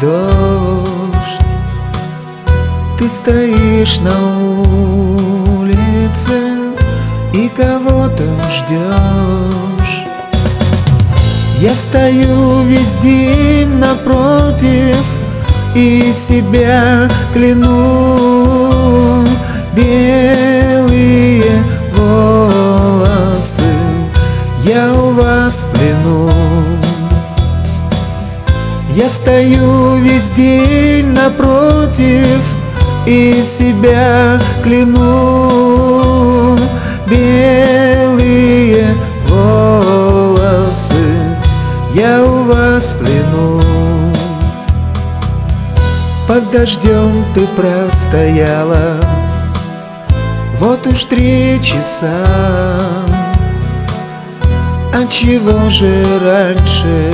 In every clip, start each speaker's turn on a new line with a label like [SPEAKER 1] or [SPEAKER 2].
[SPEAKER 1] дождь. Ты стоишь на улице И кого-то ждешь Я стою весь день напротив И себя кляну. Белые волосы Я у вас в плену я стою весь день напротив И себя кляну. Белые волосы Я у вас плену. Под дождем ты простояла. Вот уж три часа. А чего же раньше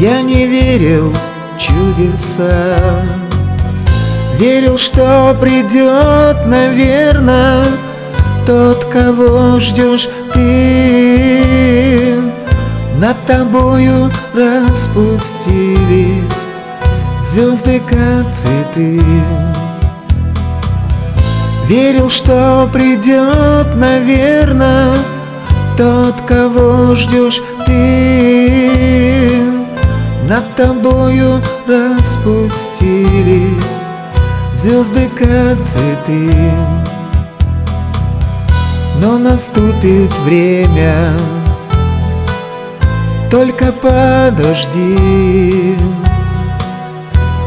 [SPEAKER 1] я не верил в чудеса. Верил, что придет, наверное Тот, кого ждешь ты. Над тобою распустились Звезды, как цветы. Верил, что придет, наверное Тот, кого ждешь ты над тобою распустились Звезды, как цветы. Но наступит время Только подожди.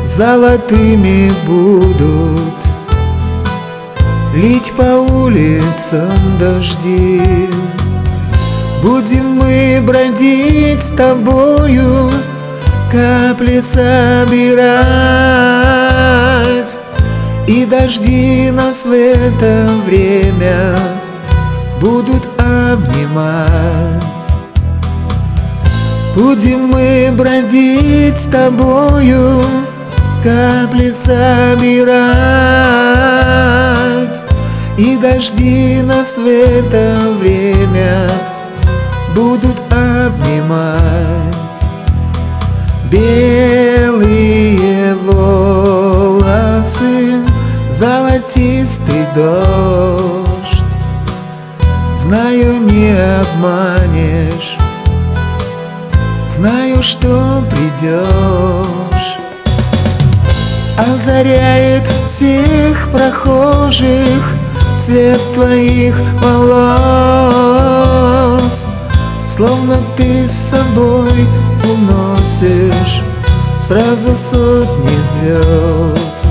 [SPEAKER 1] Золотыми будут Лить по улицам дожди. Будем мы бродить с тобою капли собирать И дожди нас в это время будут обнимать. Будем мы бродить с тобою, капли собирать И дожди нас в это время будут Белые волосы, золотистый дождь. Знаю, не обманешь, знаю, что придешь. Озаряет всех прохожих цвет твоих волос. Словно ты с собой Сразу сотни звезд.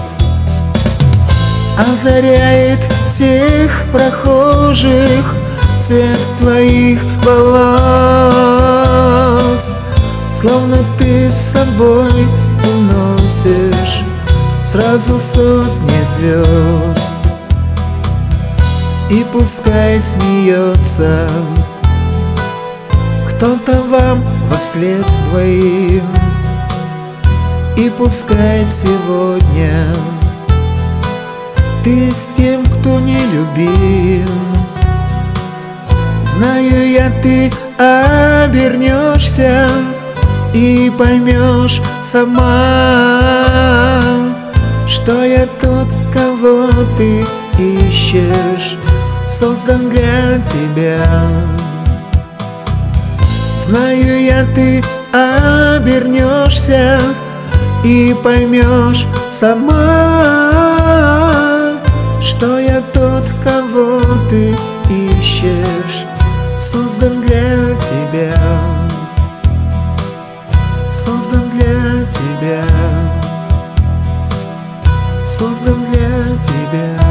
[SPEAKER 1] Озаряет всех прохожих Цвет твоих волос. Словно ты с собой уносишь Сразу сотни звезд. И пускай смеется кто-то вам во след двоим И пускай сегодня. Ты с тем, кто не любим. Знаю я, ты обернешься И поймешь сама Что я тот, кого ты ищешь Создан для тебя. Знаю я, ты обернешься и поймешь сама, что я тот, кого ты ищешь, создан для тебя, создан для тебя, создан для тебя.